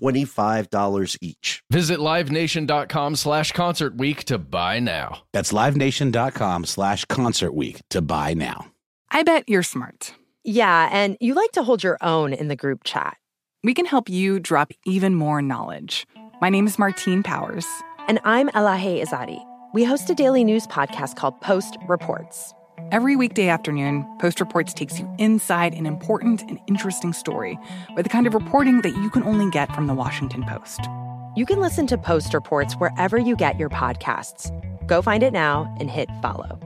$25 each. Visit livenation.com slash concert week to buy now. That's livenation.com slash concert week to buy now. I bet you're smart. Yeah, and you like to hold your own in the group chat. We can help you drop even more knowledge. My name is Martine Powers. And I'm Elahe Izadi. We host a daily news podcast called Post Reports. Every weekday afternoon, Post Reports takes you inside an important and interesting story with the kind of reporting that you can only get from the Washington Post. You can listen to Post Reports wherever you get your podcasts. Go find it now and hit follow.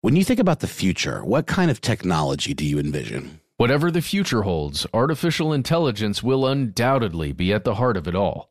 When you think about the future, what kind of technology do you envision? Whatever the future holds, artificial intelligence will undoubtedly be at the heart of it all.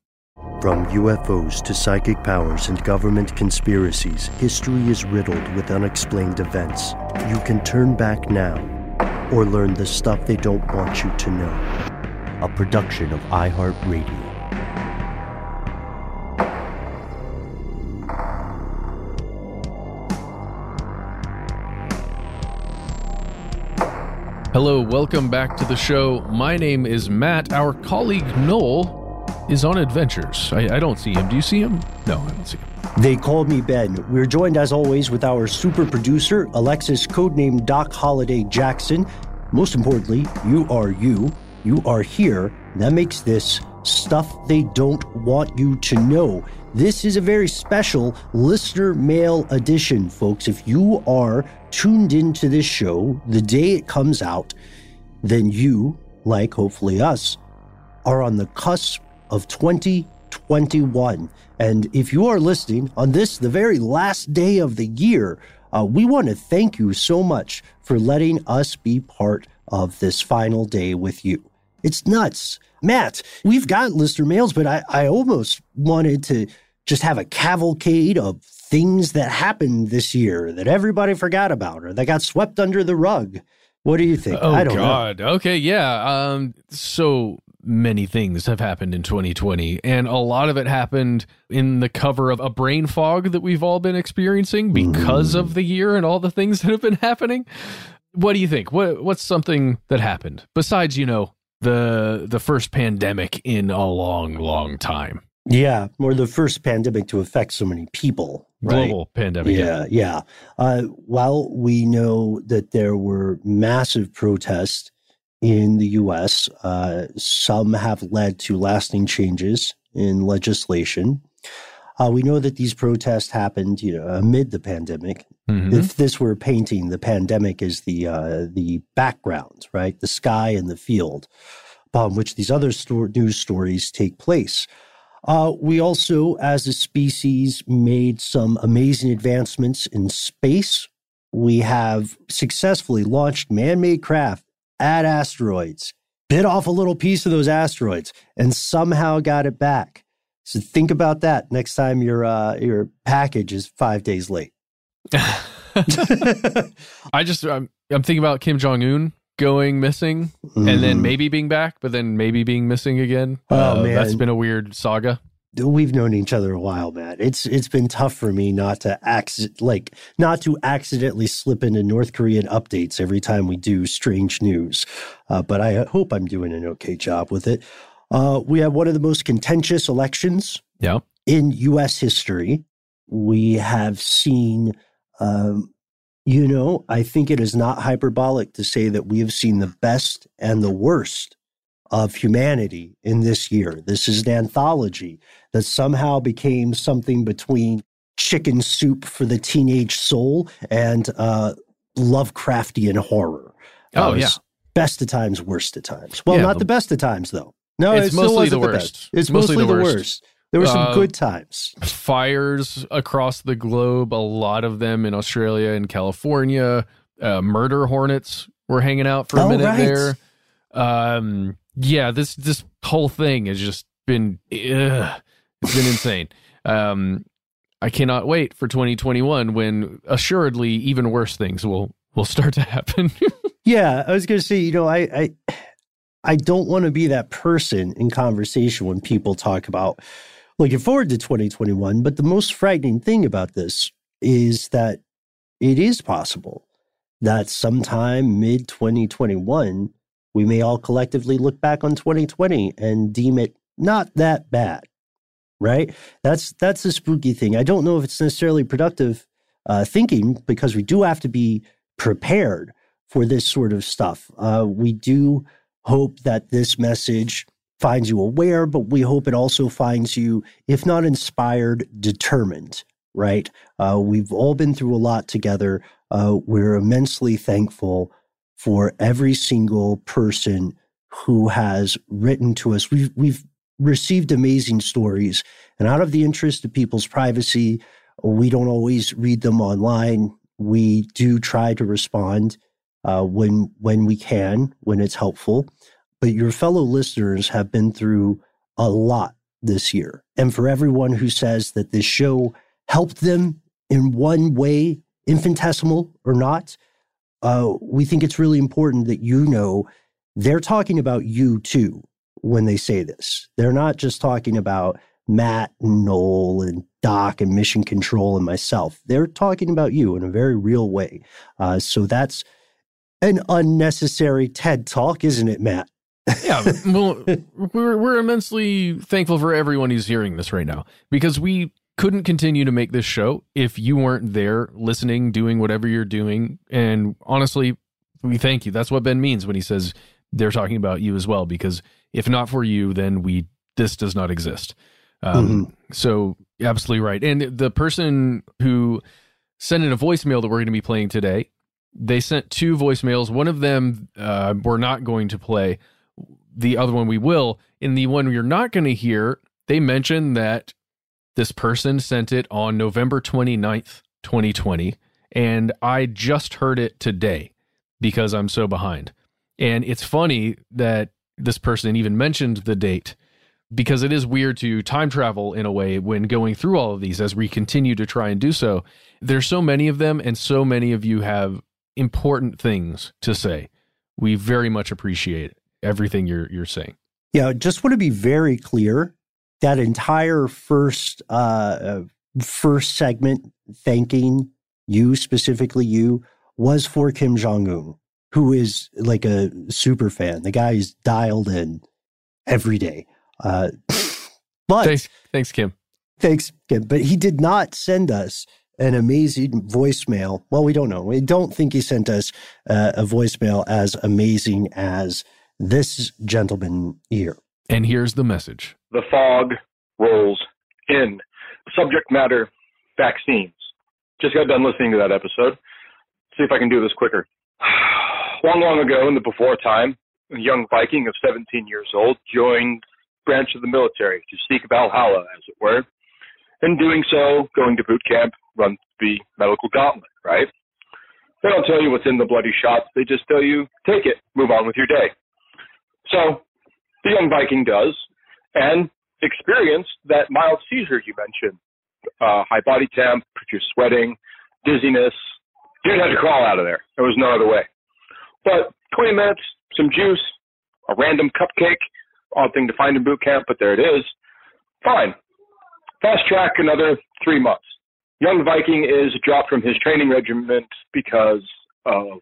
From UFOs to psychic powers and government conspiracies, history is riddled with unexplained events. You can turn back now or learn the stuff they don't want you to know. A production of iHeartRadio. Hello, welcome back to the show. My name is Matt. Our colleague Noel is on adventures. I, I don't see him. Do you see him? No, I don't see him. They called me Ben. We're joined as always with our super producer, Alexis, codenamed Doc Holliday Jackson. Most importantly, you are you. You are here. That makes this stuff they don't want you to know. This is a very special listener mail edition, folks. If you are tuned into this show the day it comes out, then you, like hopefully us, are on the cusp of 2021. And if you are listening on this, the very last day of the year, uh, we want to thank you so much for letting us be part of this final day with you. It's nuts. Matt, we've got listener mails, but I, I almost wanted to just have a cavalcade of things that happened this year that everybody forgot about or that got swept under the rug. What do you think? Oh I don't God. Okay, yeah. Um, so many things have happened in 2020, and a lot of it happened in the cover of a brain fog that we've all been experiencing because of the year and all the things that have been happening. What do you think? What what's something that happened besides you know the the first pandemic in a long, long time? Yeah, or the first pandemic to affect so many people. right? Global pandemic. Yeah, yeah. Uh, while we know that there were massive protests in the U.S., uh, some have led to lasting changes in legislation. Uh, we know that these protests happened, you know, amid the pandemic. Mhm. If this were painting, the pandemic is the uh, the background, right? The sky and the field upon which these other sto- news stories take place. Uh, we also, as a species, made some amazing advancements in space. We have successfully launched man made craft at asteroids, bit off a little piece of those asteroids, and somehow got it back. So think about that next time your uh, your package is five days late. I just I'm, I'm thinking about Kim Jong Un going missing and then Mhm. maybe being back, but then maybe being missing again. Oh, Uh, man. that's been a weird saga. We've known each other a while, Matt. It's it's been tough for me not to acc- like not to accidentally slip into North Korean updates every time we do strange news. Uh, but I hope I'm doing an okay job with it. Uh, we have one of the most contentious elections Yeah. in U.S. history. We have seen, um, you know, I think it is not hyperbolic to say that we have seen the best and the worst of humanity in this year. This is an anthology that somehow became something between chicken soup for the teenage soul and uh, Lovecraftian horror. Oh, Uh, yeah. Best of times, worst of times. Well, Yeah, not the- the best of times, though. No, It's it mostly the the worst. best. It's mostly, the worst. There were some Uh, good times. Fires across the globe, a lot of them in Australia and California. Uh, murder hornets were hanging out for a Oh, minute right. there. Um, yeah, this this whole thing has just been ugh, it's been insane. Um, I cannot wait for 2021 when assuredly even worse things will will start to happen. Yeah, I was going to say, you know, I, I, I don't want to be that person in conversation when people talk about looking forward to 2021. But the most frightening thing about this is that it is possible that sometime mid 2021 we may all collectively look back on 2020 and deem it not that bad, right? That's that's the spooky thing. I don't know if it's necessarily productive uh, thinking because we do have to be prepared for this sort of stuff. Uh, we do hope that this message finds you aware, but we hope it also finds you, if not inspired, determined, right? Uh, we've all been through a lot together. Uh, we're immensely thankful for every single person who has written to us. We've, we've received amazing stories, and out of the interest of people's privacy, we don't always read them online. We do try to respond uh, when when we can, when it's helpful. But your fellow listeners have been through a lot this year, and for everyone who says that this show helped them in one way, infinitesimal or not, uh, we think it's really important that you know they're talking about you too when they say this. They're not just talking about Matt and Noel and Doc and Mission Control and myself. They're talking about you in a very real way. Uh, so that's an unnecessary TED talk, isn't it, Matt? yeah, well, we're we're immensely thankful for everyone who's hearing this right now because we couldn't continue to make this show if you weren't there listening, doing whatever you're doing. And honestly, we thank you. That's what Ben means when he says they're talking about you as well. Because if not for you, then we this does not exist. Um, So absolutely right. And the person who sent in a voicemail that we're going to be playing today, they sent two voicemails. One of them uh, we're not going to play. The other one we will. In the one you're not going to hear, they mentioned that this person sent it on November 29th, 2020. And I just heard it today because I'm so behind. And it's funny that this person even mentioned the date because it is weird to time travel in a way when going through all of these as we continue to try and do so. There's so many of them, and so many of you have important things to say. We very much appreciate everything you're you're saying. Yeah, just want to be very clear. That entire first uh, uh, first segment, thanking you specifically, you was for Kim Jong Un, who is like a super fan. The guy is dialed in every day. Uh, but Thanks, thanks, Kim. Thanks, Kim. But he did not send us an amazing voicemail. Well, we don't know. We don't think he sent us uh, a voicemail as amazing as this gentleman here. And here's the message. the fog rolls in. Subject matter vaccines. Just got done listening to that episode. See if I can do this quicker. Long, long ago in the before time, a young Viking of 17 years old joined branch of the military to seek Valhalla, as it were. In doing so, going to boot camp, run the medical gauntlet, right? They don't tell you what's in the bloody shots. They just tell you, take it, move on with your day. So the young Viking does, and experienced that mild seizure you mentioned. Uh, high body temp, you're sweating, dizziness. Dude had to crawl out of there. There was no other way. But 20 minutes, some juice, a random cupcake, odd thing to find in boot camp, but there it is. Fine. Fast track another three months. Young Viking is dropped from his training regiment because of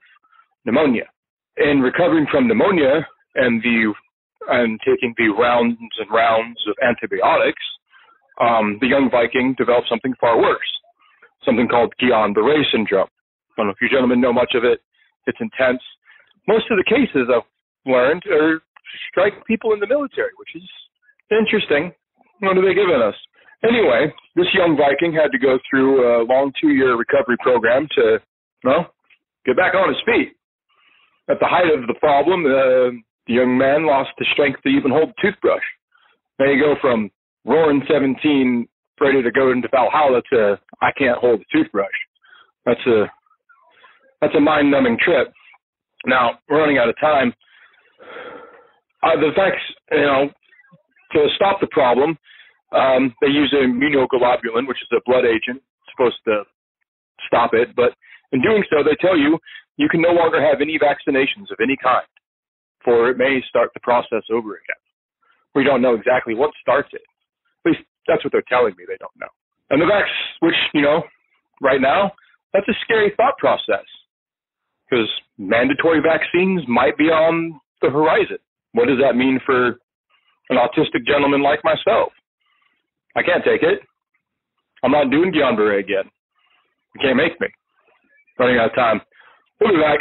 pneumonia. In recovering from pneumonia and the and taking the rounds and rounds of antibiotics, um, the young Viking developed something far worse, something called Guillain-Barré syndrome. I don't know if you gentlemen know much of it. It's intense. Most of the cases I've learned are strike people in the military, which is interesting. What are they giving us? Anyway, this young Viking had to go through a long two-year recovery program to, well, get back on his feet. At the height of the problem, uh, the young man lost the strength to even hold a toothbrush. You go from roaring 17, ready to go into Valhalla to I can't hold a toothbrush. That's a that's a mind-numbing trip. Now we're running out of time. Uh, the facts, you know, to stop the problem, um, they use immunoglobulin, which is a blood agent supposed to stop it. But in doing so, they tell you you can no longer have any vaccinations of any kind, for it may start the process over again. We don't know exactly what starts it. At least that's what they're telling me. They don't know. And the vax, which you know, right now, that's a scary thought process because mandatory vaccines might be on the horizon. What does that mean for an autistic gentleman like myself? I can't take it. I'm not doing Guillain-Barré again. You can't make me. Running out of time. We'll be back.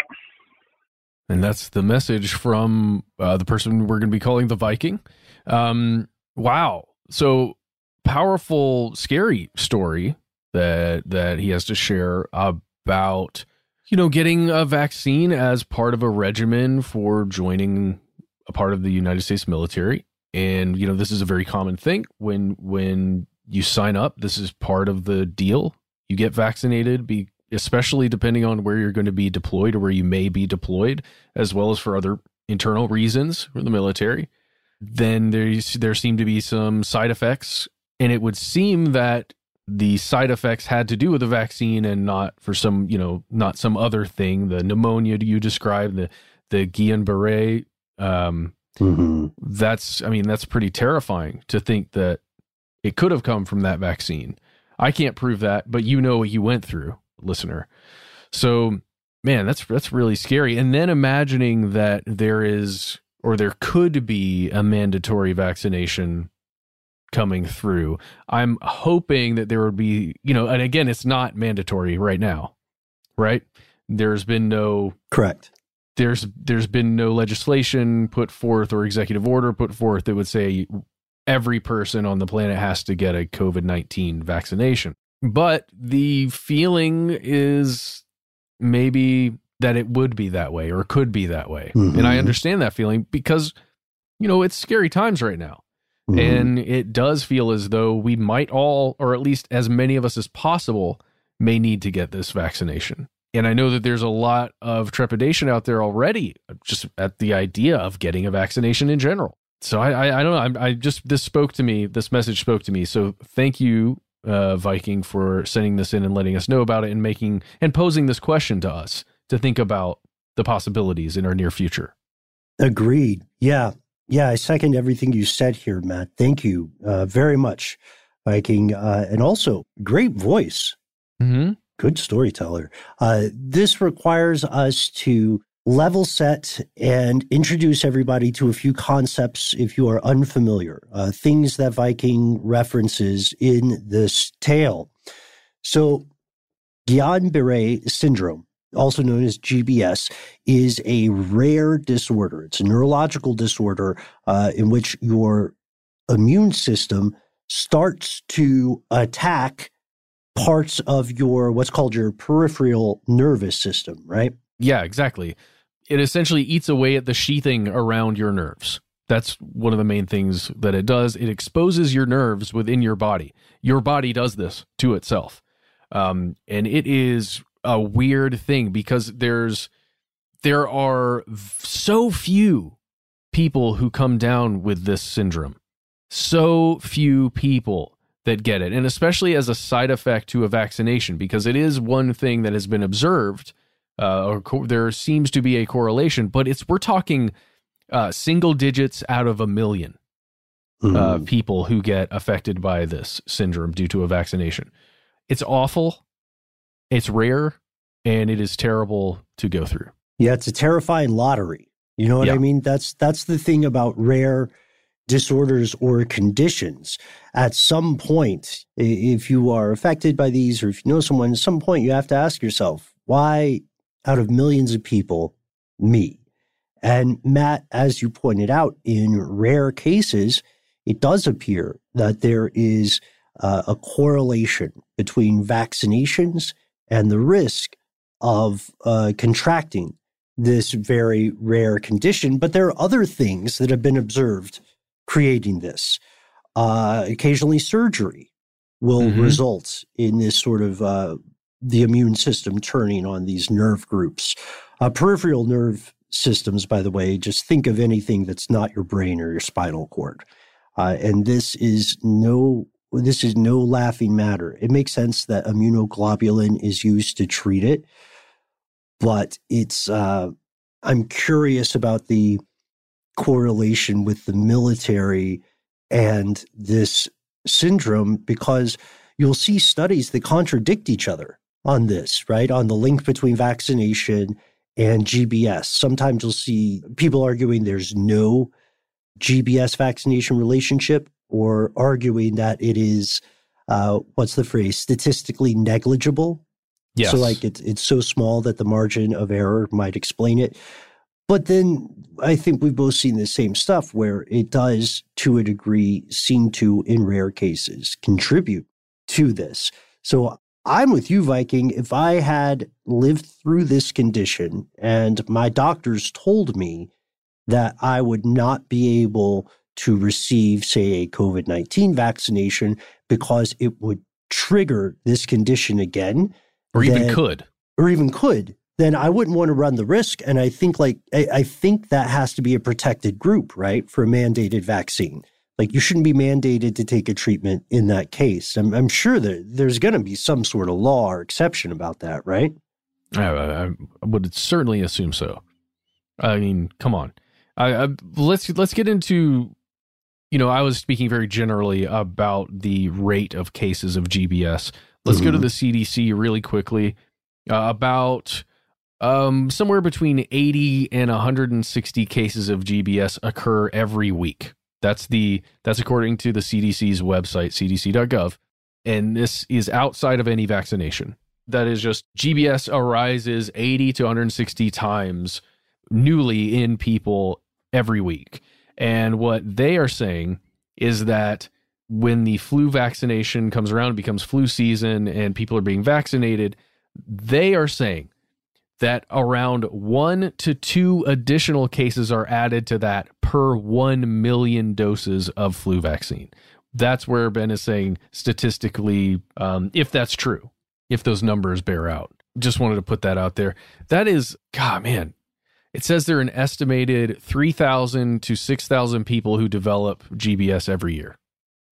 And that's the message from uh, the person we're going to be calling the Viking. Um, wow. So powerful, scary story that that he has to share about you know getting a vaccine as part of a regimen for joining a part of the United States military. And you know this is a very common thing when when you sign up. This is part of the deal. You get vaccinated, be especially depending on where you're going to be deployed or where you may be deployed, as well as for other internal reasons for the military. Then there there seem to be some side effects, and it would seem that the side effects had to do with the vaccine and not for some you know not some other thing. The pneumonia you described, the the Guillain-Barré. Um, Mm-hmm. that's I mean that's pretty terrifying to think that it could have come from that vaccine. I can't prove that, but you know what you went through, listener. So, man, that's that's really scary. And then imagining that there is or there could be a mandatory vaccination coming through. I'm hoping that there would be, you know, and again, it's not mandatory right now, right? There's been no Correct. there's there's been no legislation put forth or executive order put forth that would say every person on the planet has to get a COVID-19 vaccination. But the feeling is maybe that it would be that way or could be that way. And I Mhm. understand that feeling because you know, it's scary times right now. Mhm. And it does feel as though we might all, or at least as many of us as possible, may need to get this vaccination. And I know that there's a lot of trepidation out there already, just at the idea of getting a vaccination in general. So I, I, I don't know. I, I just this spoke to me. This message spoke to me. So thank you, uh, Viking, for sending this in and letting us know about it and making and posing this question to us to think about the possibilities in our near future. Agreed. Yeah. Yeah. I second everything you said here, Matt. Thank you uh, very much, Viking. Uh, and also, great voice. Mm-hmm. Good storyteller. Uh, this requires us to level set and introduce everybody to a few concepts if you are unfamiliar, uh, things that Viking references in this tale. So, Guillain-Barré syndrome, also known as GBS, is a rare disorder. It's a neurological disorder uh, in which your immune system starts to attack parts of your what's called your peripheral nervous system, right? Yeah, exactly. It essentially eats away at the sheathing around your nerves. That's one of the main things that it does. It exposes your nerves within your body. Your body does this to itself. Um, and it is a weird thing because there's there are so few people who come down with this syndrome. So few people that get it, and especially as a side effect to a vaccination, because it is one thing that has been observed uh, or co- there seems to be a correlation, but it's we're talking uh, single digits out of a million mm. uh, people who get affected by this syndrome due to a vaccination. It's awful, it's rare, and it is terrible to go through. Yeah, it's a terrifying lottery. You know what yeah. I mean? That's that's the thing about rare disorders or conditions. At some point, if you are affected by these or if you know someone, at some point you have to ask yourself, why out of millions of people, me? And Matt, as you pointed out, in rare cases, it does appear that there is uh, a correlation between vaccinations and the risk of uh, contracting this very rare condition. But there are other things that have been observed creating this. Uh, occasionally, surgery will mm-hmm. result in this sort of uh, the immune system turning on these nerve groups. Uh, peripheral nerve systems, by the way, just think of anything that's not your brain or your spinal cord. Uh, and this is no this is no laughing matter. It makes sense that immunoglobulin is used to treat it, but it's uh, I'm curious about the correlation with the military and this syndrome because you'll see studies that contradict each other on this, right? On the link between vaccination and GBS. Sometimes you'll see people arguing there's no GBS vaccination relationship or arguing that it is, uh, what's the phrase, statistically negligible. Yes. So, like, it's, it's so small that the margin of error might explain it. But then I think we've both seen the same stuff where it does, to a degree, seem to, in rare cases, contribute to this. So I'm with you, Viking. If I had lived through this condition and my doctors told me that I would not be able to receive, say, a COVID 19 vaccination because it would trigger this condition again. Or even could. Or even could then I wouldn't want to run the risk. And I think like I, I, think that has to be a protected group, right, for a mandated vaccine. Like you shouldn't be mandated to take a treatment in that case. I'm, I'm sure that there's going to be some sort of law or exception about that, right? I, I would certainly assume so. I mean, come on. I, I, let's let's get into. You know, I was speaking very generally about the rate of cases of GBS. Let's mm-hmm. go to mm-hmm. the CDC really quickly. Uh, about um, somewhere between 80 and 160 cases of GBS occur every week. That's the that's according to the CDC's website, cdc.gov, and this is outside of any vaccination. That is just GBS arises 80 to 160 times newly in people every week. And what they are saying is that when the flu vaccination comes around, it becomes flu season and people are being vaccinated, they are saying that around one to two additional cases are added to that per 1 million doses of flu vaccine. That's where Ben is saying statistically, um, if that's true, if those numbers bear out. Just wanted to put that out there. That is, God, man, it says there are an estimated 3,000 to 6,000 people who develop GBS every year.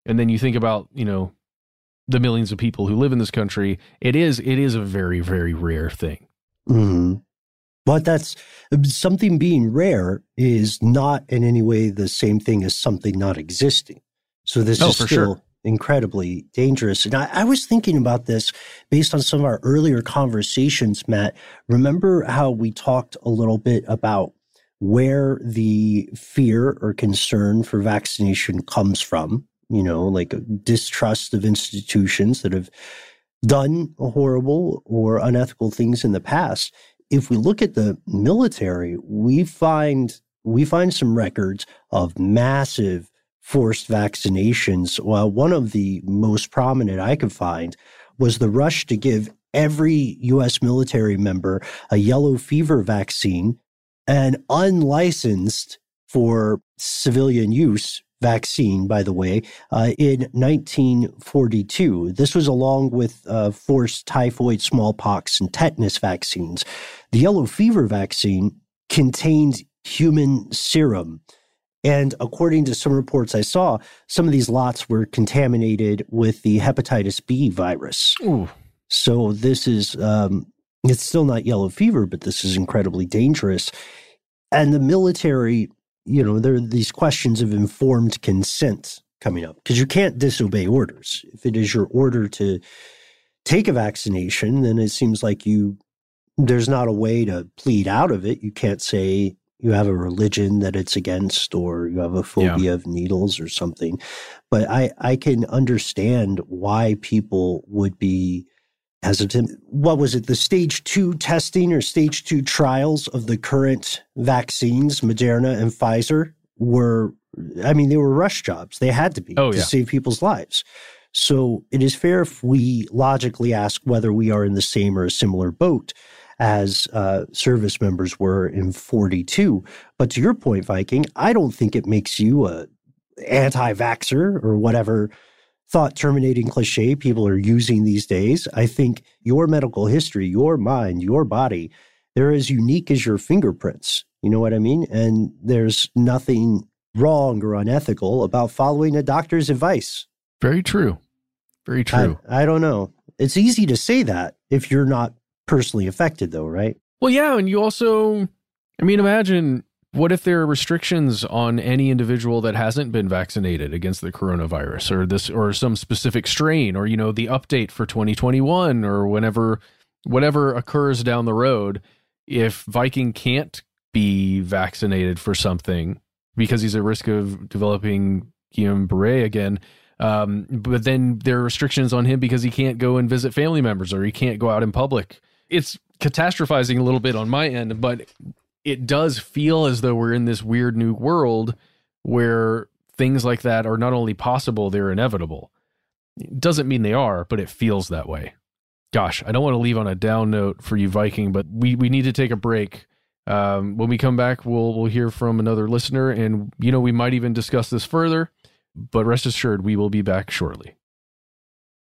And then you think about, you know, the millions of people who live in this country, it is it is a very very rare thing. Mm-hmm. But that's something being rare is not in any way the same thing as something not existing. So this oh, is still sure. incredibly dangerous. And I, I, was thinking about this based on some of our earlier conversations, Matt. Remember how we talked a little bit about where the fear or concern for vaccination comes from? You know, like distrust of institutions that have done horrible or unethical things in the past. If we look at the military, we find we find some records of massive forced vaccinations. Well, one of the most prominent I could find was the rush to give every U.S. military member a yellow fever vaccine and unlicensed for civilian use vaccine, by the way, uh, in 1942. This was along with uh, forced typhoid, smallpox, and tetanus vaccines. The yellow fever vaccine contained human serum. And according to some reports I saw, some of these lots were contaminated with the hepatitis B virus. Ooh. So this is, um, it's still not yellow fever, but this is incredibly dangerous. And the military you know, there are these questions of informed consent coming up because you can't disobey orders. If it is your order to take a vaccination, then it seems like you there's not a way to plead out of it. You can't say you have a religion that it's against or you have a phobia yeah. of needles or something. But I, I can understand why people would be hesitant. What was it? The stage two testing or stage two trials of the current vaccines, Moderna and Pfizer, were, I mean, they were rush jobs. They had to be oh, to yeah. save people's lives. So it is fair if we logically ask whether we are in the same or a similar boat as uh, service members were in 42. But to your point, Viking, I don't think it makes you a anti-vaxxer or whatever thought terminating cliche people are using these days. I think your medical history, your mind, your body, they're as unique as your fingerprints. You know what I mean? And there's nothing wrong or unethical about following a doctor's advice. Very true. Very true. I, I don't know. It's easy to say that if you're not personally affected, though, right? Well, yeah. And you also, I mean, imagine what if there are restrictions on any individual that hasn't been vaccinated against the coronavirus or this or some specific strain or you know the update for 2021 or whenever whatever occurs down the road if Viking can't be vaccinated for something because he's at risk of developing Guillain-Barré again um, but then there are restrictions on him because he can't go and visit family members or he can't go out in public. It's catastrophizing a little bit on my end but it does feel as though we're in this weird new world where things like that are not only possible, they're inevitable. It doesn't mean they are, but it feels that way. Gosh, I don't want to leave on a down note for you, Viking, but we, we need to take a break. Um, when we come back, we'll we'll hear from another listener, and you know we might even discuss this further. But rest assured, we will be back shortly.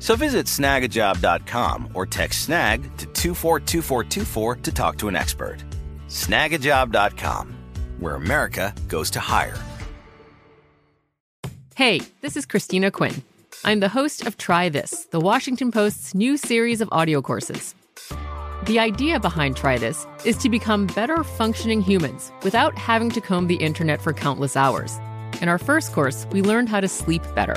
So visit snagajob.com or text snag to 242424 to talk to an expert. Snagajob.com, where America goes to hire. Hey, this is Christina Quinn. I'm the host of Try This, the Washington Post's new series of audio courses. The idea behind Try This is to become better functioning humans without having to comb the internet for countless hours. In our first course, we learned how to sleep better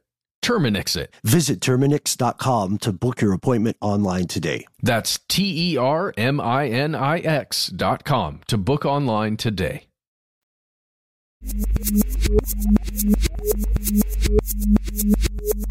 Terminix it. Visit Terminix.com to book your appointment online today. That's T E R M I N I X dot com to book online today.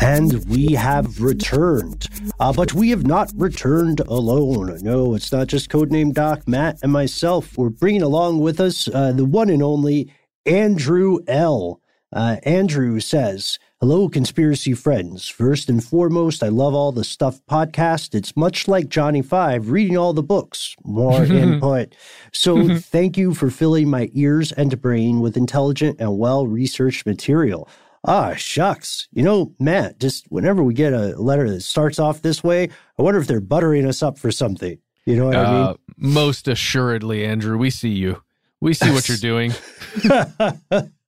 And we have returned. Uh, but we have not returned alone. No, it's not just Codename Doc, Matt, and myself. We're bringing along with us uh, the one and only Andrew L. Uh, Andrew says, Hello, conspiracy friends. First and foremost, I love all the stuff podcast. It's much like Johnny Five, reading all the books, more input. So thank you for filling my ears and brain with intelligent and well researched material. Ah, shucks. You know, Matt, just whenever we get a letter that starts off this way, I wonder if they're buttering us up for something. You know what I mean? Uh, most assuredly, Andrew. We see you. We see what you're doing.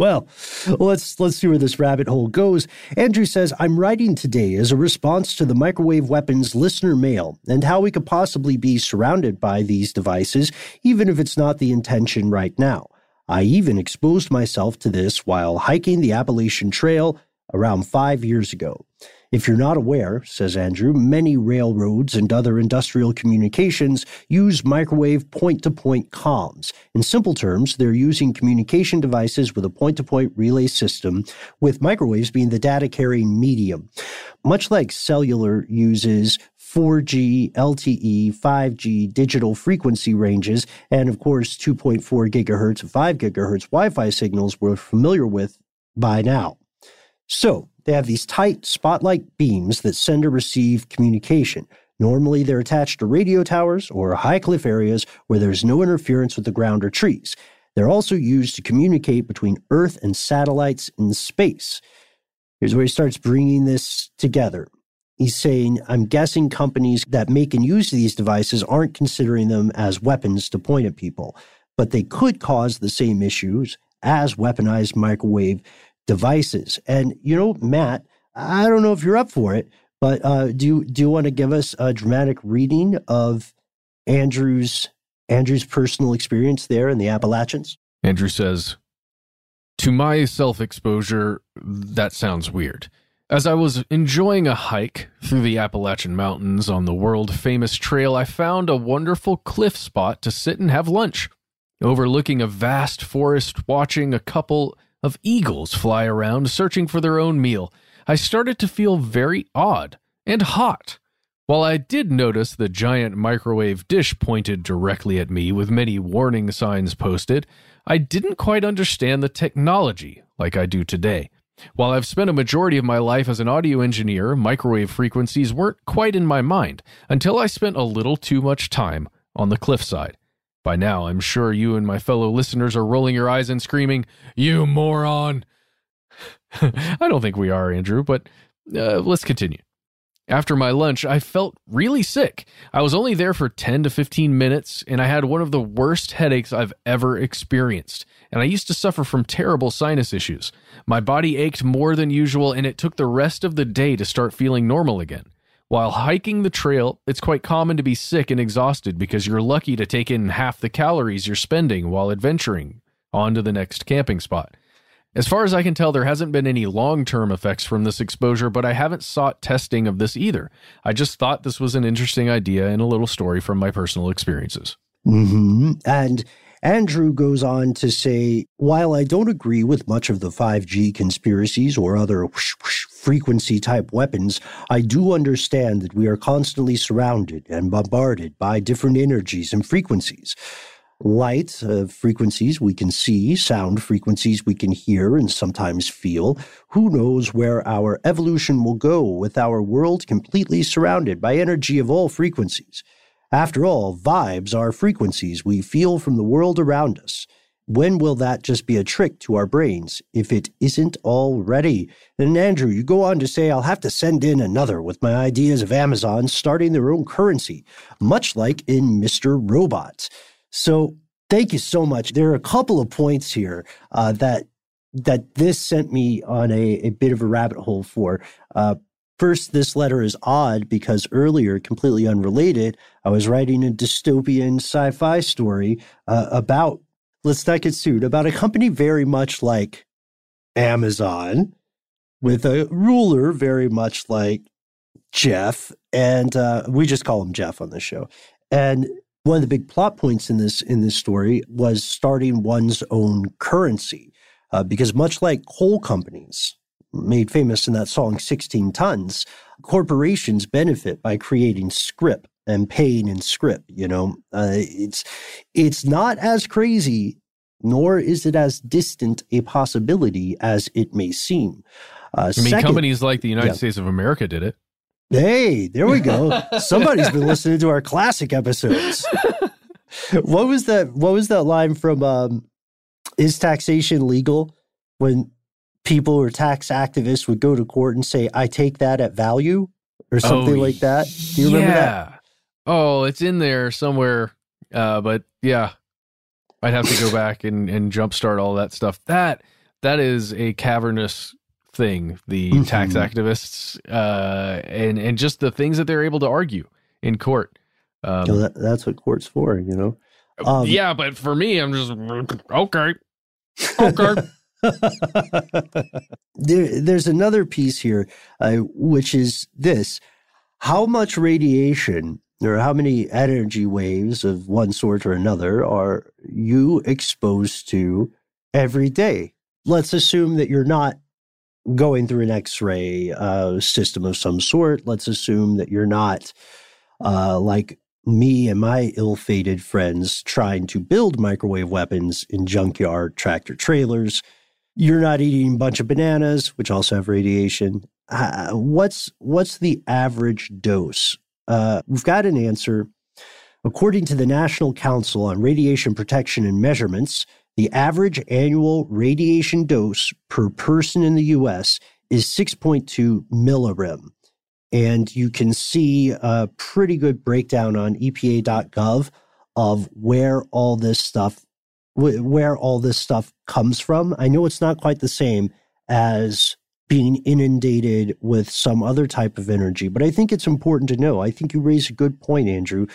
Well, let's let's see where this rabbit hole goes. Andrew says, "I'm writing today as a response to the microwave weapons listener mail and how we could possibly be surrounded by these devices even if it's not the intention right now. I even exposed myself to this while hiking the Appalachian Trail around 5 years ago. If you're not aware, says Andrew, many railroads and other industrial communications use microwave point to point comms. In simple terms, they're using communication devices with a point to point relay system, with microwaves being the data carrying medium. Much like cellular uses 4G, LTE, 5G digital frequency ranges, and of course 2.4 gigahertz and 5 gigahertz Wi Fi signals we're familiar with by now. So, they have these tight spotlight beams that send or receive communication. Normally, they're attached to radio towers or high cliff areas where there's no interference with the ground or trees. They're also used to communicate between Earth and satellites in space. Here's where he starts bringing this together. He's saying, I'm guessing companies that make and use these devices aren't considering them as weapons to point at people, but they could cause the same issues as weaponized microwave devices. And you know, Matt, I don't know if you're up for it, but uh, do you, do you want to give us a dramatic reading of Andrew's Andrew's personal experience there in the Appalachians? Andrew says, To my self exposure, that sounds weird. As I was enjoying a hike through the Appalachian Mountains on the world famous trail, I found a wonderful cliff spot to sit and have lunch, overlooking a vast forest, watching a couple of eagles fly around searching for their own meal. I started to feel very odd and hot. While I did notice the giant microwave dish pointed directly at me with many warning signs posted, I didn't quite understand the technology like I do today. While I've spent a majority of my life as an audio engineer, microwave frequencies weren't quite in my mind until I spent a little too much time on the cliffside. By now, I'm sure you and my fellow listeners are rolling your eyes and screaming, You moron! I don't think we are, Andrew, but uh, let's continue. After my lunch, I felt really sick. I was only there for 10 to 15 minutes, and I had one of the worst headaches I've ever experienced. And I used to suffer from terrible sinus issues. My body ached more than usual, and it took the rest of the day to start feeling normal again. While hiking the trail, it's quite common to be sick and exhausted because you're lucky to take in half the calories you're spending while adventuring on to the next camping spot. As far as I can tell, there hasn't been any long term effects from this exposure, but I haven't sought testing of this either. I just thought this was an interesting idea and a little story from my personal experiences. Mm-hmm. And Andrew goes on to say, while I don't agree with much of the 5G conspiracies or other whoosh, whoosh, frequency type weapons, I do understand that we are constantly surrounded and bombarded by different energies and frequencies light uh, frequencies we can see, sound frequencies we can hear and sometimes feel. Who knows where our evolution will go with our world completely surrounded by energy of all frequencies? After all, vibes are frequencies we feel from the world around us. when will that just be a trick to our brains if it isn't already? And Andrew, you go on to say, I'll have to send in another with my ideas of Amazon starting their own currency, much like in Mr. Robot. So thank you so much. There are a couple of points here uh, that that this sent me on a, a bit of a rabbit hole for. Uh, First, this letter is odd because earlier, completely unrelated, I was writing a dystopian sci fi story uh, about, let's not get sued, about a company very much like Amazon, with a ruler very much like Jeff. And uh, we just call him Jeff on the show. And one of the big plot points in this in this story was starting one's own currency, uh, because much like coal companies, made famous in that song 16 tons corporations benefit by creating script and paying in script you know? Uh, it's it's not as crazy nor is it as distant a possibility as it may seem. Uh, i mean second, companies like the united yeah. states of america did it. Hey there we go. Somebody's been listening to our classic episodes. What was that what was that line from um, is taxation legal? When people or tax activists would go to court and say, I take that at value or something oh, like that. Do you yeah. remember that? Oh, it's in there somewhere. Uh, but yeah, I'd have to go back and, and jumpstart all that stuff. That that is a cavernous thing, the mm-hmm. tax activists, uh, and and just the things that they're able to argue in court. Um, you know, that, that's what court's for, you know. Um, yeah, but for me, I'm just okay, okay. there, there's another piece here, uh, which is this how much radiation or how many energy waves of one sort or another are you exposed to every day? Let's assume that you're not going through an X ray uh, system of some sort. Let's assume that you're not uh, like me and my ill fated friends trying to build microwave weapons in junkyard tractor trailers you're not eating a bunch of bananas, which also have radiation. Uh, what's what's the average dose? Uh, we've got an answer. According to the National Council on Radiation Protection and Measurements, the average annual radiation dose per person in the U.S. is 6.2 millirem. And you can see a pretty good breakdown on EPA.gov of where all this stuff where all this stuff comes from. I know it's not quite the same as being inundated with some other type of energy, but I think it's important to know. I think you raise a good point, Andrew.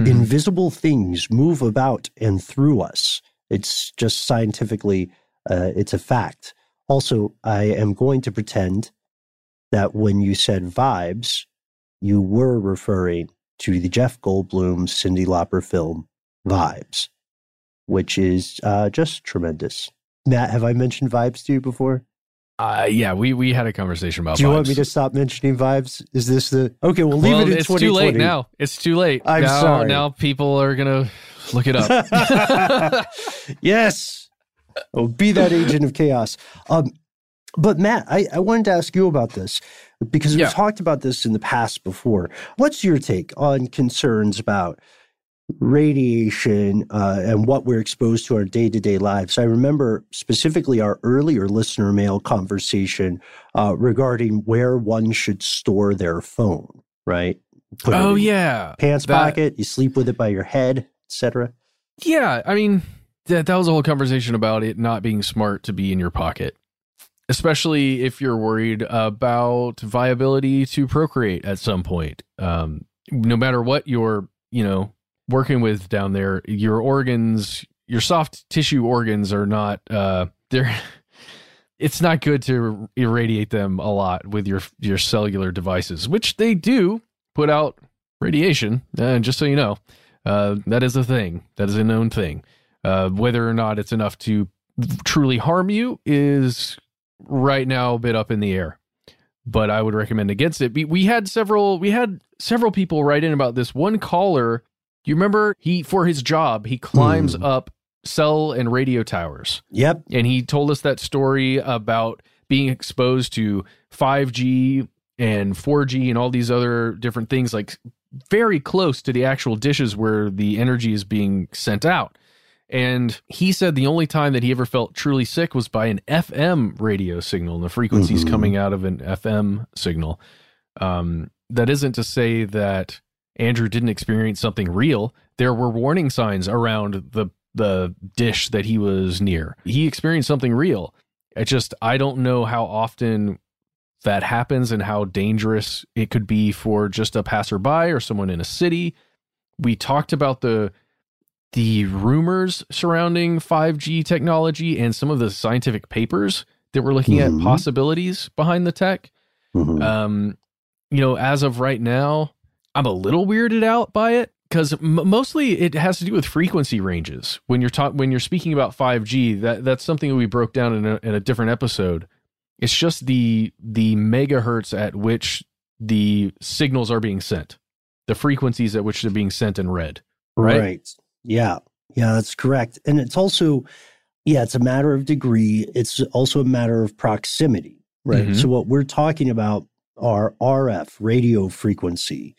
Mm-hmm. Invisible things move about and through us. It's just scientifically, uh, it's a fact. Also, I am going to pretend that when you said vibes, you were referring to the Jeff Goldblum Cyndi Lauper film Vibes which is uh, just tremendous. Matt, have I mentioned vibes to you before? Uh, yeah, we we had a conversation about. Do you vibes. want me to stop mentioning vibes? Is this the okay? We'll leave well, it in it's too late now. It's too late. I'm now, sorry. Now people are gonna look it up. yes. Oh, be that agent of chaos. Um, but Matt, I, I wanted to ask you about this because we've yeah. talked about this in the past before. What's your take on concerns about radiation uh, and what we're exposed to our day to day lives. I remember specifically our earlier listener mail conversation uh, regarding where one should store their phone, right? Put oh, yeah. Pants that, pocket, you sleep with it by your head, etc. Yeah. I mean, that, that was a whole conversation about it not being smart to be in your pocket. Especially if you're worried about viability to procreate at some point. Um, no matter what your, you know, working with down there, your organs, your soft tissue organs are not uh they're it's not good to irradiate them a lot with your your cellular devices, which they do put out radiation. And just so you know, uh, that is a thing. That is a known thing. Uh, whether or not it's enough to truly harm you is right now a bit up in the air. But I would recommend against it. We had several we had several people write in about this. One caller you remember he for his job he climbs mm. up cell and radio towers. Yep. And he told us that story about being exposed to 5G and 4G and all these other different things like very close to the actual dishes where the energy is being sent out. And he said the only time that he ever felt truly sick was by an FM radio signal and the frequencies Mhm. coming out of an FM signal. Um, that isn't to say that Andrew didn't experience something real. There were warning signs around the the dish that he was near. He experienced something real. It just I don't know how often that happens and how dangerous it could be for just a passerby or someone in a city. We talked about the the rumors surrounding 5G technology and some of the scientific papers that were looking Mhm. at possibilities behind the tech. Mhm. Um, you know, as of right now, I'm a little weirded out by it because m- mostly it has to do with frequency ranges. When you're talking, when you're speaking about 5G, that that's something that we broke down in a, in a different episode. It's just the the megahertz at which the signals are being sent, the frequencies at which they're being sent and read. Right? Yeah. Yeah, that's correct. And it's also, yeah, it's a matter of degree. It's also a matter of proximity, right? Mhm. So what we're talking about are RF, radio frequency,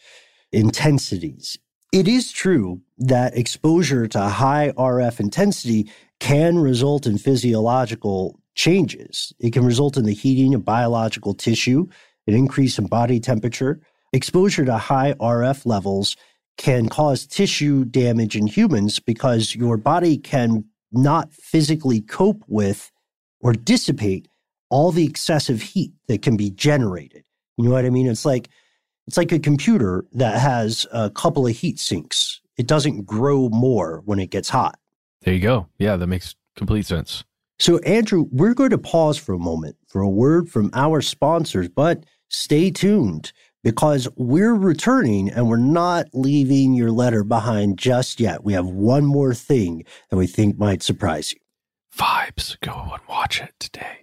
intensities. It is true that exposure to high RF intensity can result in physiological changes. It can result in the heating of biological tissue, an increase in body temperature. Exposure to high RF levels can cause tissue damage in humans because your body can not physically cope with or dissipate all the excessive heat that can be generated. You know what I mean? It's like it's like a computer that has a couple of heat sinks. It doesn't grow more when it gets hot. There you go. Yeah, that makes complete sense. So, Andrew, we're going to pause for a moment for a word from our sponsors, but stay tuned because we're returning and we're not leaving your letter behind just yet. We have one more thing that we think might surprise you. Vibes. Go and watch it today.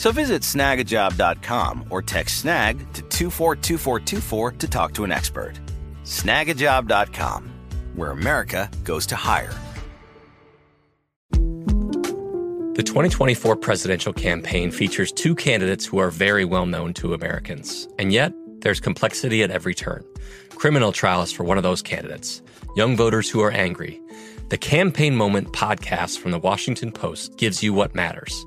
So visit snagajob.com or text snag to 242424 to talk to an expert. Snagajob.com, where America goes to hire. The 2024 presidential campaign features two candidates who are very well known to Americans. And yet, there's complexity at every turn. Criminal trials for one of those candidates, young voters who are angry. The Campaign Moment podcast from the Washington Post gives you what matters.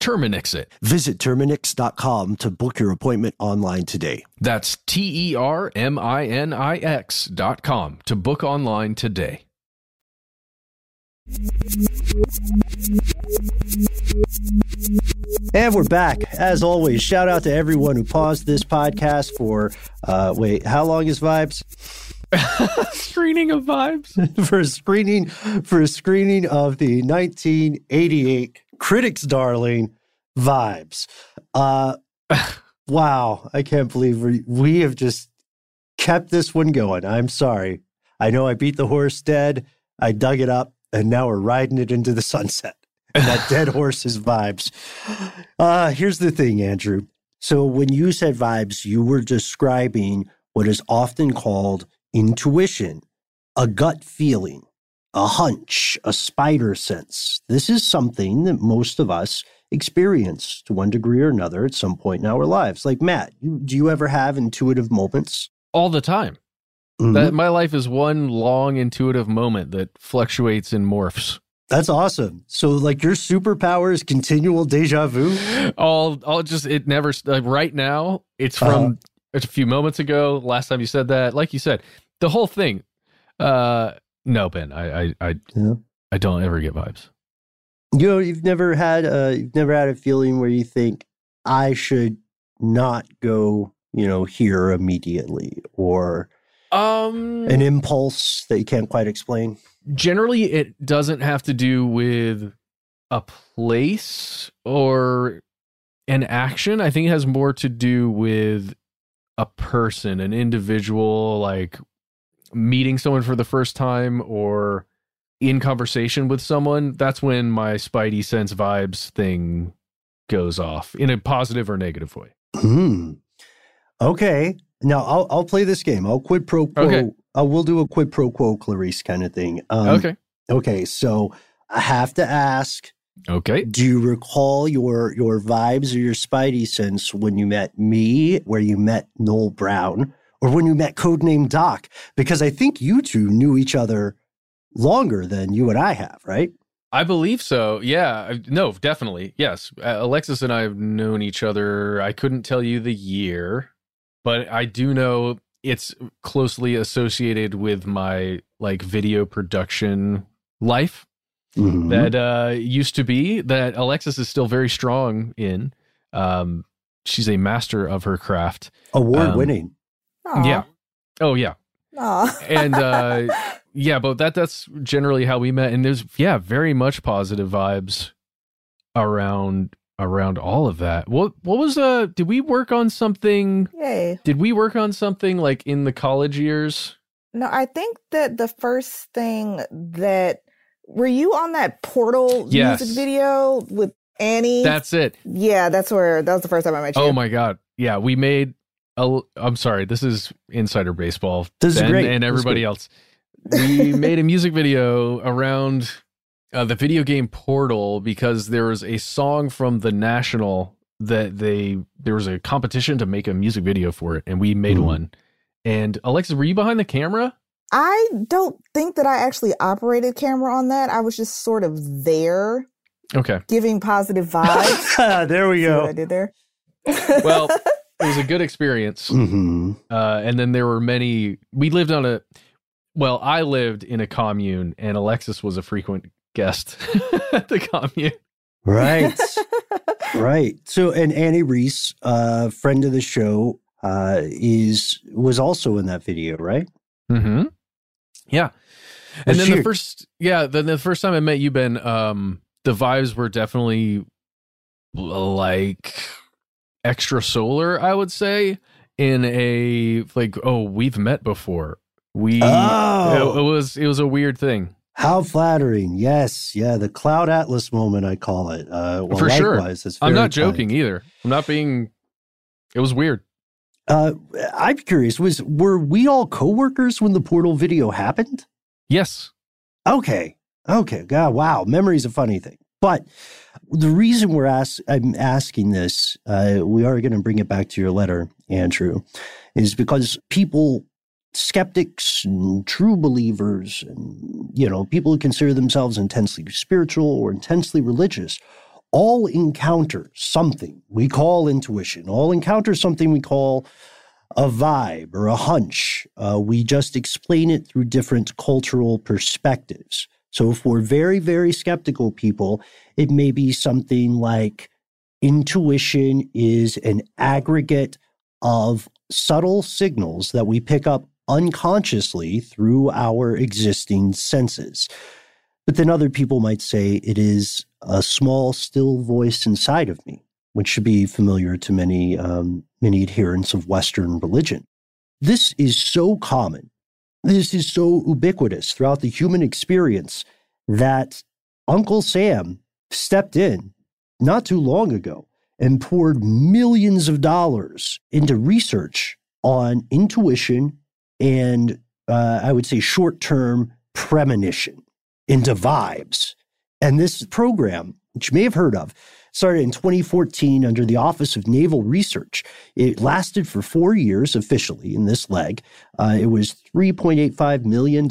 Terminix it. Visit Terminix.com to book your appointment online today. That's T E R M I N I X dot com to book online today. And we're back. As always, shout out to everyone who paused this podcast for, uh, wait, how long is Vibes? screening of Vibes? for a screening, for a screening of the 1988 Critics Darling Vibes. Uh, wow, I can't believe we, we have just kept this one going. I'm sorry. I know I beat the horse dead. I dug it up, and now we're riding it into the sunset. And that dead horse's vibes. Uh, here's the thing, Andrew. So when you said vibes, you were describing what is often called intuition, a gut feeling, a hunch, a spider sense. This is something that most of us experience to one degree or another at some point in our lives. Like Matt, you, do you ever have intuitive moments? All the time. Mm-hmm. That my life is one long intuitive moment that fluctuates and morphs. That's awesome. So, like, your superpower is continual deja vu. All, all just it never. Like, right now, it's from uh-huh. it's a few moments ago. Last time you said that, like you said, the whole thing. Uh, no, Ben, I, I, I, yeah. I don't ever get vibes. You know, you've never had a, you've never had a feeling where you think I should not go, you know, here immediately, or um, an impulse that you can't quite explain generally it doesn't have to do with a place or an action. I think it has more to do with a person, an individual, like meeting someone for the first time or in conversation with someone. That's when my spidey sense vibes thing goes off in a positive or negative way. Hmm. Okay. Now I'll I'll play this game. I'll quid pro quo. Okay. I will do a quid pro quo, Clarice kind of thing. Um, okay. Okay. So I have to ask. Okay. Do you recall your your vibes or your spidey sense when you met me, where you met Noel Brown, or when you met Codename Doc? Because I think you two knew each other longer than you and I have, right? I believe so. Yeah. No, definitely. Yes. Alexis and I have known each other. I couldn't tell you the year but I do know it's closely associated with my like video production life mm-hmm. that uh used to be that Alexis is still very strong in. Um she's a master of her craft. Award um, winning. Yeah. Oh yeah. and uh yeah, but that that's generally how we met and there's yeah, very much positive vibes around around all of that. What what was uh did we work on something Yay. Did we work on something like in the college years? No, I think that the first thing that were you on that portal yes. music video with Annie? That's it. Yeah, that's where that was the first time I met you. Oh my god. Yeah, we made a I'm sorry, this is insider baseball. This ben is great. and everybody else. We made a music video around uh, the video game Portal because there was a song from the National that they there was a competition to make a music video for it, and we made mm. one. And Alexis, were you behind the camera? I don't think that I actually operated camera on that. I was just sort of there. Okay. Giving positive vibes. there we go. I did there. well, it was a good experience. Mm-hmm. Uh, and then there were many. We lived on a. Well, I lived in a commune, and Alexis was a frequent guest at the commune. Right. right. So, and Annie Reese, uh, friend of the show, uh, is was also in that video, right? Mm-hmm. Yeah. And then the first, yeah, then the first time I met you, Ben, um, the vibes were definitely like extra solar, I would say, in a like, oh, we've met before. We, oh. it, it was, it was a weird thing. How flattering. Yes. Yeah. The Cloud Atlas moment, I call it. Uh, well, For sure. I'm not joking either. I'm not being It was weird. Uh, I'm curious. Was were we all coworkers when the portal video happened? Yes. Okay. Okay. God, wow. Memory's a funny thing. But the reason we're ask, I'm asking this, uh, we are going to bring it back to your letter, Andrew, is because people, skeptics and true believers, and you know, people who consider themselves intensely spiritual or intensely religious, all encounter something we call intuition. All encounter something we call a vibe or a hunch. Uh, we just explain it through different cultural perspectives. So for very, very skeptical people, it may be something like intuition is an aggregate of subtle signals that we pick up unconsciously through our existing senses. But then other people might say it is a small, still voice inside of me, which should be familiar to many, um, many adherents of Western religion. This is so common this is so ubiquitous throughout the human experience that Uncle Sam stepped in not too long ago and poured millions of dollars into research on intuition and uh, I would say short term premonition into vibes. And this program, which you may have heard of, started in 2014 under the Office of Naval Research. It lasted for four years officially in this leg. Uh, it was $3.85 million.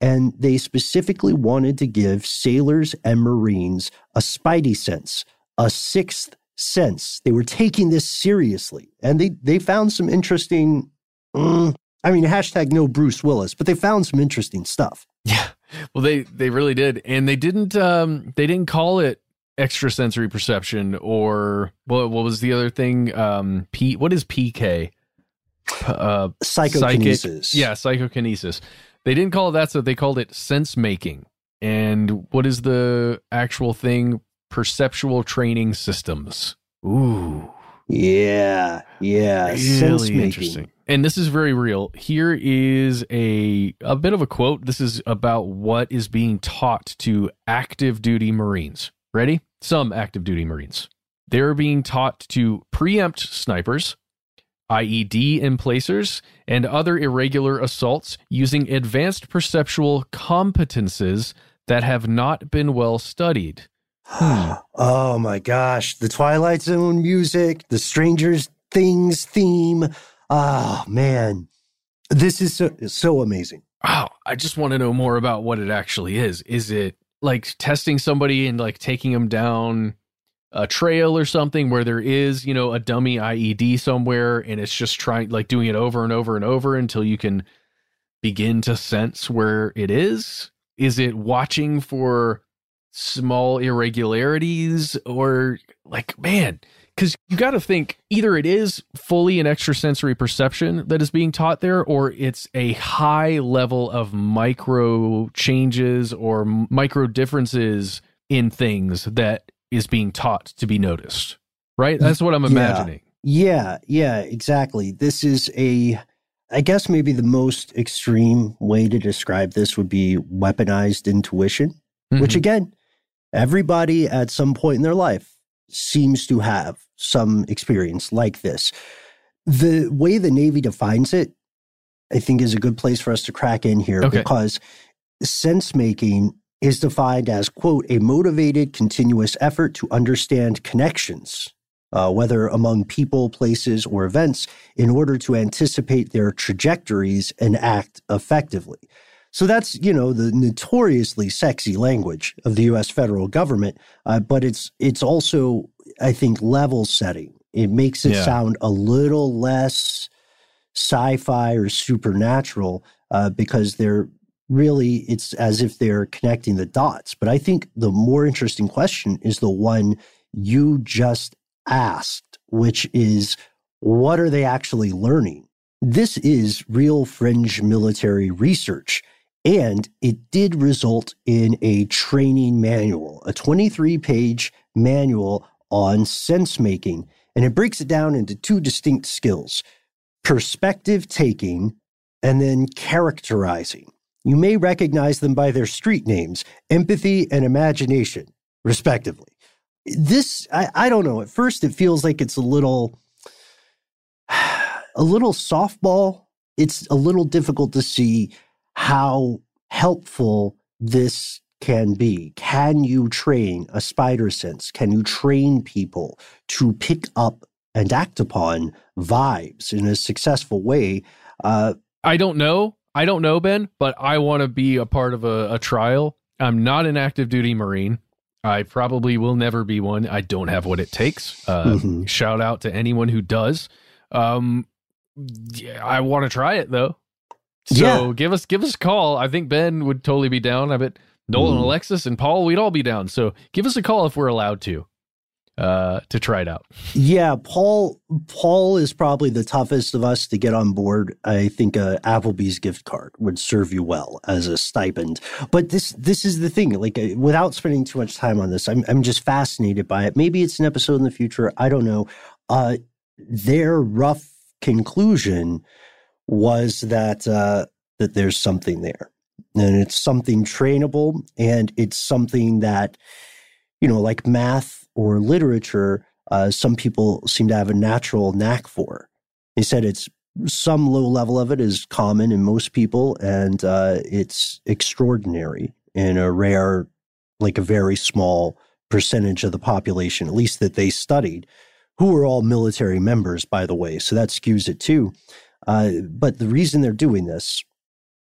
And they specifically wanted to give sailors and Marines a spidey sense, a sixth sense. They were taking this seriously. And they, they found some interesting, mm, I mean, hashtag no Bruce Willis, but they found some interesting stuff. Yeah. Well, they, they really did. And they didn't, um, they didn't call it extrasensory perception or what, what was the other thing? Um, P, what is PK? Uh, psychokinesis. Psychic, yeah, psychokinesis. They didn't call it that, so they called it sense making. And what is the actual thing? Perceptual training systems. Ooh. Yeah, yeah. Really interesting. And this is very real. Here is a a bit of a quote. This is about what is being taught to active duty Marines. Ready? Some active duty Marines. They're being taught to preempt snipers, IED emplacers, and other irregular assaults using advanced perceptual competences that have not been well studied. Hmm. oh my gosh. The Twilight Zone music, the Strangers Things theme. Oh man. This is so, so amazing. Wow. I just want to know more about what it actually is. Is it like testing somebody and like taking them down a trail or something where there is, you know, a dummy IED somewhere and it's just trying like doing it over and over and over until you can begin to sense where it is? Is it watching for small irregularities or like man, cuz you got to think either it is fully an extrasensory perception that is being taught there or it's a high level of micro changes or micro differences in things that is being taught to be noticed. Right? That's what I'm imagining. Yeah, yeah, exactly. This is a I guess maybe the most extreme way to describe this would be weaponized intuition, mm-hmm. which again, everybody at some point in their life seems to have some experience like this. The way the Navy defines it, I think, is a good place for us to crack in here okay. because sense making is defined as, quote, a motivated, continuous effort to understand connections, uh, whether among people, places, or events, in order to anticipate their trajectories and act effectively. So that's, you know, the notoriously sexy language of the US federal government, uh, but it's it's also, I think, level setting. It makes it yeah. sound a little less sci-fi or supernatural uh, because they're really it's as if they're connecting the dots. But I think the more interesting question is the one you just asked, which is what are they actually learning? This is real fringe military research. And it did result in a training manual, a 23 page manual on sense making. And it breaks it down into two distinct skills perspective taking and then characterizing. You may recognize them by their street names, empathy and imagination, respectively. This, I, I don't know. At first, it feels like it's a little a little softball. It's a little difficult to see how helpful this can be. Can you train a spider sense? Can you train people to pick up and act upon vibes in a successful way? Uh, I don't know. I don't know, Ben, but I want to be a part of a, a trial. I'm not an active duty Marine. I probably will never be one. I don't have what it takes. Uh, mm-hmm. Shout out to anyone who does. Um, yeah, I want to try it though. So yeah. give us give us a call. I think Ben would totally be down. I bet Nolan, mm. Alexis, and Paul, we'd all be down. So give us a call if we're allowed to uh, to try it out. Yeah, Paul. Paul is probably the toughest of us to get on board. I think a Applebee's gift card would serve you well as a stipend. But this this is the thing. Like, uh, without spending too much time on this, I'm I'm just fascinated by it. Maybe it's an episode in the future. I don't know. Uh, their rough conclusion was that uh, that there's something there, and it's something trainable, and it's something that you know, like math or literature, uh, some people seem to have a natural knack for. He said it's some low level of it is common in most people, and uh, it's extraordinary in a rare, like a very small percentage of the population, at least that they studied, who are all military members, by the way. So that skews it too. Uh, but the reason they're doing this,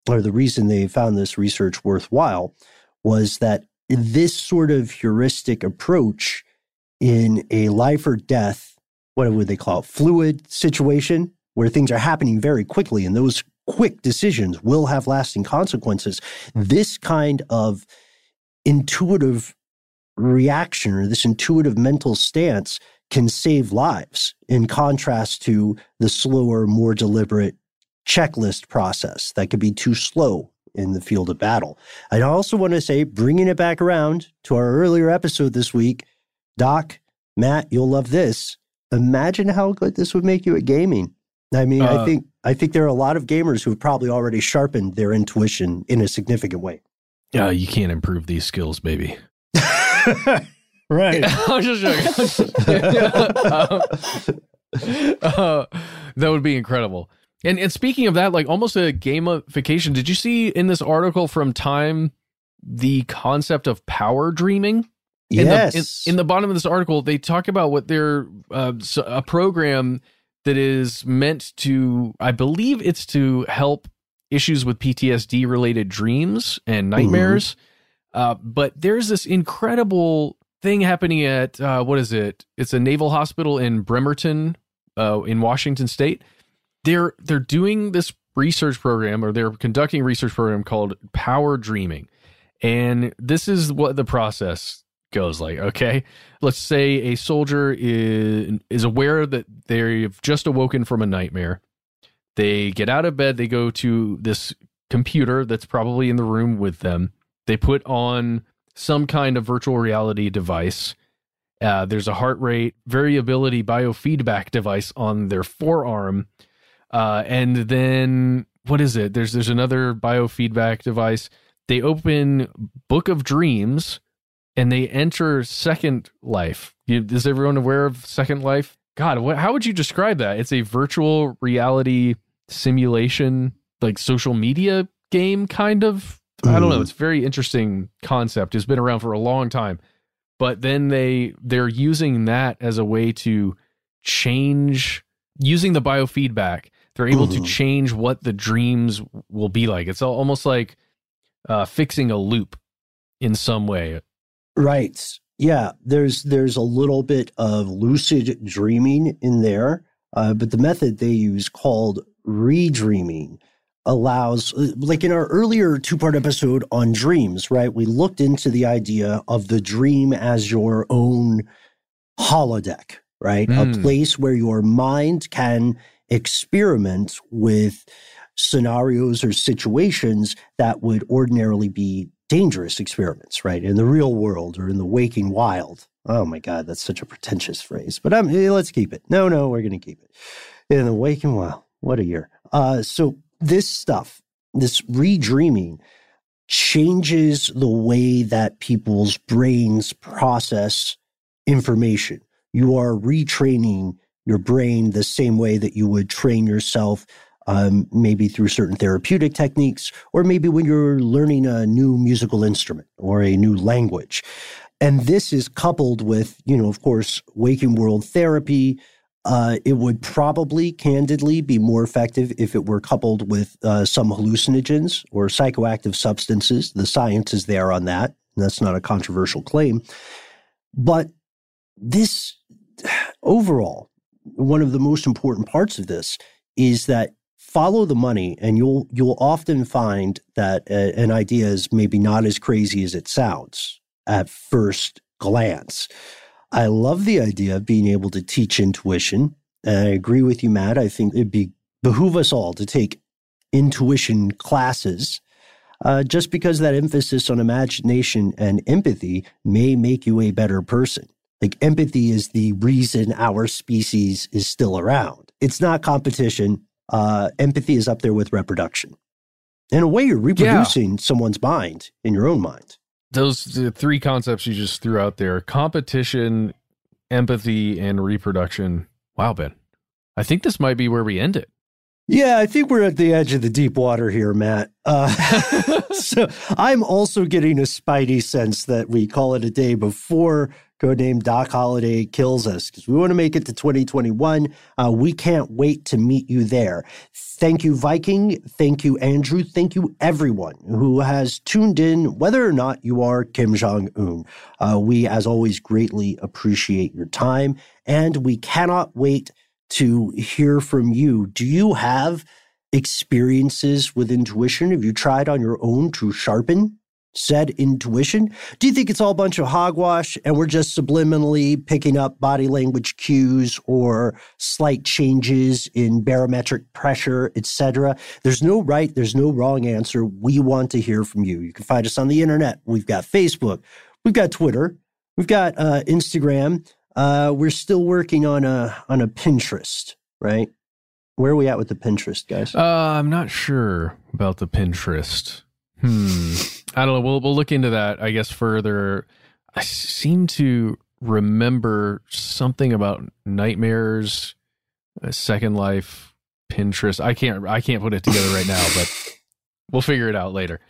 or the reason they found this research worthwhile, was that this sort of heuristic approach in a life or death, what would they call it, fluid situation where things are happening very quickly and those quick decisions will have lasting consequences. This kind of intuitive reaction or this intuitive mental stance can save lives in contrast to the slower, more deliberate checklist process that could be too slow in the field of battle. I also want to say, bringing it back around to our earlier episode this week, Doc, Matt, you'll love this. Imagine how good this would make you at gaming. I mean, uh, I think I think there are a lot of gamers who have probably already sharpened their intuition in a significant way. Yeah, you can't improve these skills, baby. right. I'm just joking. uh, uh, that would be incredible. And and speaking of that, like almost a gamification. Did you see in this article from Time the concept of power dreaming? Yes. In the, in, in the bottom of this article, they talk about what they're uh, a program that is meant to, I believe it's to help issues with PTSD related dreams and nightmares. Mm-hmm. Uh, but there's this incredible thing happening at uh, what is it? It's a naval hospital in Bremerton, uh, in Washington State. They're they're doing this research program, or they're conducting research program called Power Dreaming, and this is what the process goes like okay? Let's say a soldier is is aware that they've just awoken from a nightmare. They get out of bed they go to this computer that's probably in the room with them. They put on some kind of virtual reality device. Uh, there's a heart rate variability biofeedback device on their forearm uh, and then what is it there's there's another biofeedback device they open book of dreams and they enter Second Life. Is everyone aware of Second Life? God, what, how would you describe that? It's a virtual reality simulation, like social media game, kind of. Mm. I don't know. Mm-hmm. It's a very interesting concept. It's been around for a long time, but then they they're using that as a way to change using the biofeedback. They're able mm. to mm-hmm. change what the dreams will be like. It's almost like uh, fixing a loop in some way Right. Yeah, there's there's a little bit of lucid dreaming in there, uh, but the method they use called redreaming allows like in our earlier two-part episode on dreams, right? We looked into the idea of the dream as your own holodeck, right? Mm. A place where your mind can experiment with scenarios or situations that would ordinarily be dangerous experiments, right? In the real world or in the waking wild. Oh my God, that's such a pretentious phrase, but I'm, eh, let's keep it. No, no, we're going to keep it. In the waking wild. What a year. Uh, so this stuff, this redreaming, changes the way that people's brains process information. You are retraining your brain the same way that you would train yourself um, maybe through certain therapeutic techniques, or maybe when you're learning a new musical instrument or a new language. And this is coupled with, you know, of course, waking world therapy. Uh, it would probably, candidly, be more effective if it were coupled with uh, some hallucinogens or psychoactive substances. The science is there on that. That's not a controversial claim. But this, overall, one of the most important parts of this is that follow the money and you'll you'll often find that a, an idea is maybe not as crazy as it sounds at first glance. I love the idea of being able to teach intuition. And I agree with you, Matt. I think it'd be behoove us all to take intuition classes. Uh, just because that emphasis on imagination and empathy may make you a better person. Like empathy is the reason our species is still around. It's not competition uh, empathy is up there with reproduction. In a way, you're reproducing yeah. someone's mind in your own mind. Those the three concepts you just threw out there competition, empathy, and reproduction. Wow, Ben. I think this might be where we end it. Yeah, I think we're at the edge of the deep water here, Matt. Uh, so I'm also getting a spidey sense that we call it a day before codename Doc Holliday kills us because we want to make it to 2021. Uh, we can't wait to meet you there. Thank you, Viking. Thank you, Andrew. Thank you, everyone who has tuned in, whether or not you are Kim Jong Un. Uh, we, as always, greatly appreciate your time, and we cannot wait to hear from you. Do you have experiences with intuition? Have you tried on your own to sharpen said intuition? Do you think it's all a bunch of hogwash and we're just subliminally picking up body language cues or slight changes in barometric pressure, etc.? There's no right, there's no wrong answer. We want to hear from you. You can find us on the internet. We've got Facebook, we've got Twitter, we've got uh, Instagram. Uh, we're still working on a on a Pinterest, right? Where are we at with the Pinterest, guys? Uh, I'm not sure about the Pinterest. Hmm. I don't know. We'll we'll look into that. I guess further. I seem to remember something about nightmares, Second Life, Pinterest. I can't I can't put it together right now, but we'll figure it out later.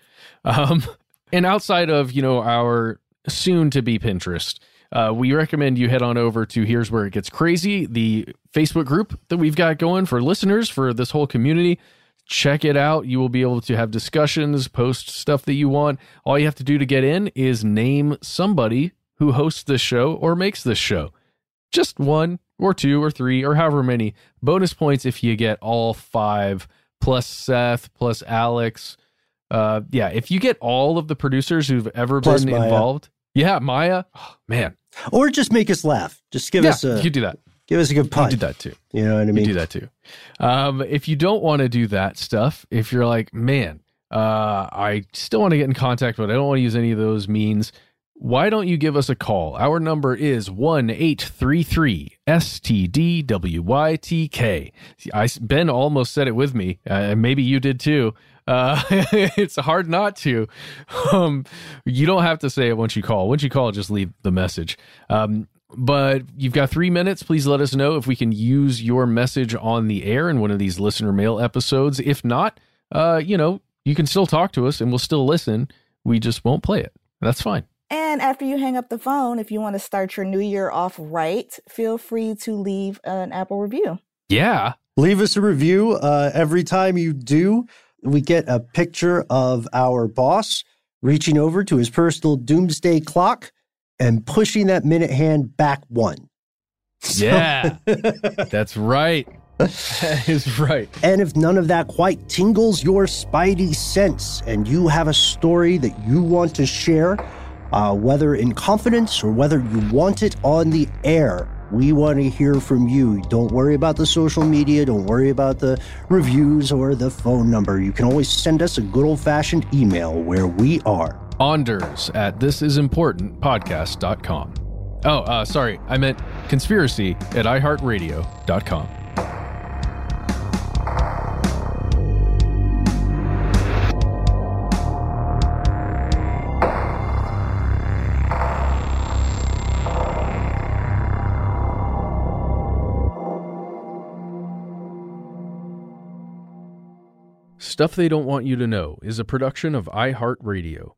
Um, and outside of you know our soon to be Pinterest, uh, we recommend you head on over to Here's Where It Gets Crazy, the Facebook group that we've got going for listeners for this whole community check it out. You will be able to have discussions, post stuff that you want. All you have to do to get in is name somebody who hosts this show or makes this show. Just one or two or three or however many. Bonus points if you get all five, plus Seth, plus Alex. Uh, yeah, if you get all of the producers who've ever plus been Maya. involved. Yeah, Maya. Oh, man. Or just make us laugh. Just give yeah, us a. You do that. Give us a good pun. You do that too. You know what I mean? You do that too. Um, if you don't want to do that stuff, if you're like, man, uh, I still want to get in contact, but I don't want to use any of those means, why don't you give us a call? Our number is 1 833 STDWYTK. I, ben almost said it with me. Uh, maybe you did too. Uh, it's hard not to. Um, you don't have to say it once you call. Once you call, just leave the message. Um, but you've got three minutes. Please let us know if we can use your message on the air in one of these listener mail episodes. If not, uh, you know, you can still talk to us and we'll still listen. We just won't play it. That's fine. And after you hang up the phone, if you want to start your new year off right, feel free to leave an Apple review. Yeah. Leave us a review. Uh, every time you do, we get a picture of our boss reaching over to his personal doomsday clock and pushing that minute hand back one. So, yeah, that's right. That is right. And if none of that quite tingles your spidey sense and you have a story that you want to share, uh, whether in confidence or whether you want it on the air, we want to hear from you. Don't worry about the social media. Don't worry about the reviews or the phone number. You can always send us a good old fashioned email where we are Anders at thisisimportantpodcast.com. Oh, uh, sorry, I meant conspiracy at iHeartRadio.com. Stuff They Don't Want You to Know is a production of iHeartRadio.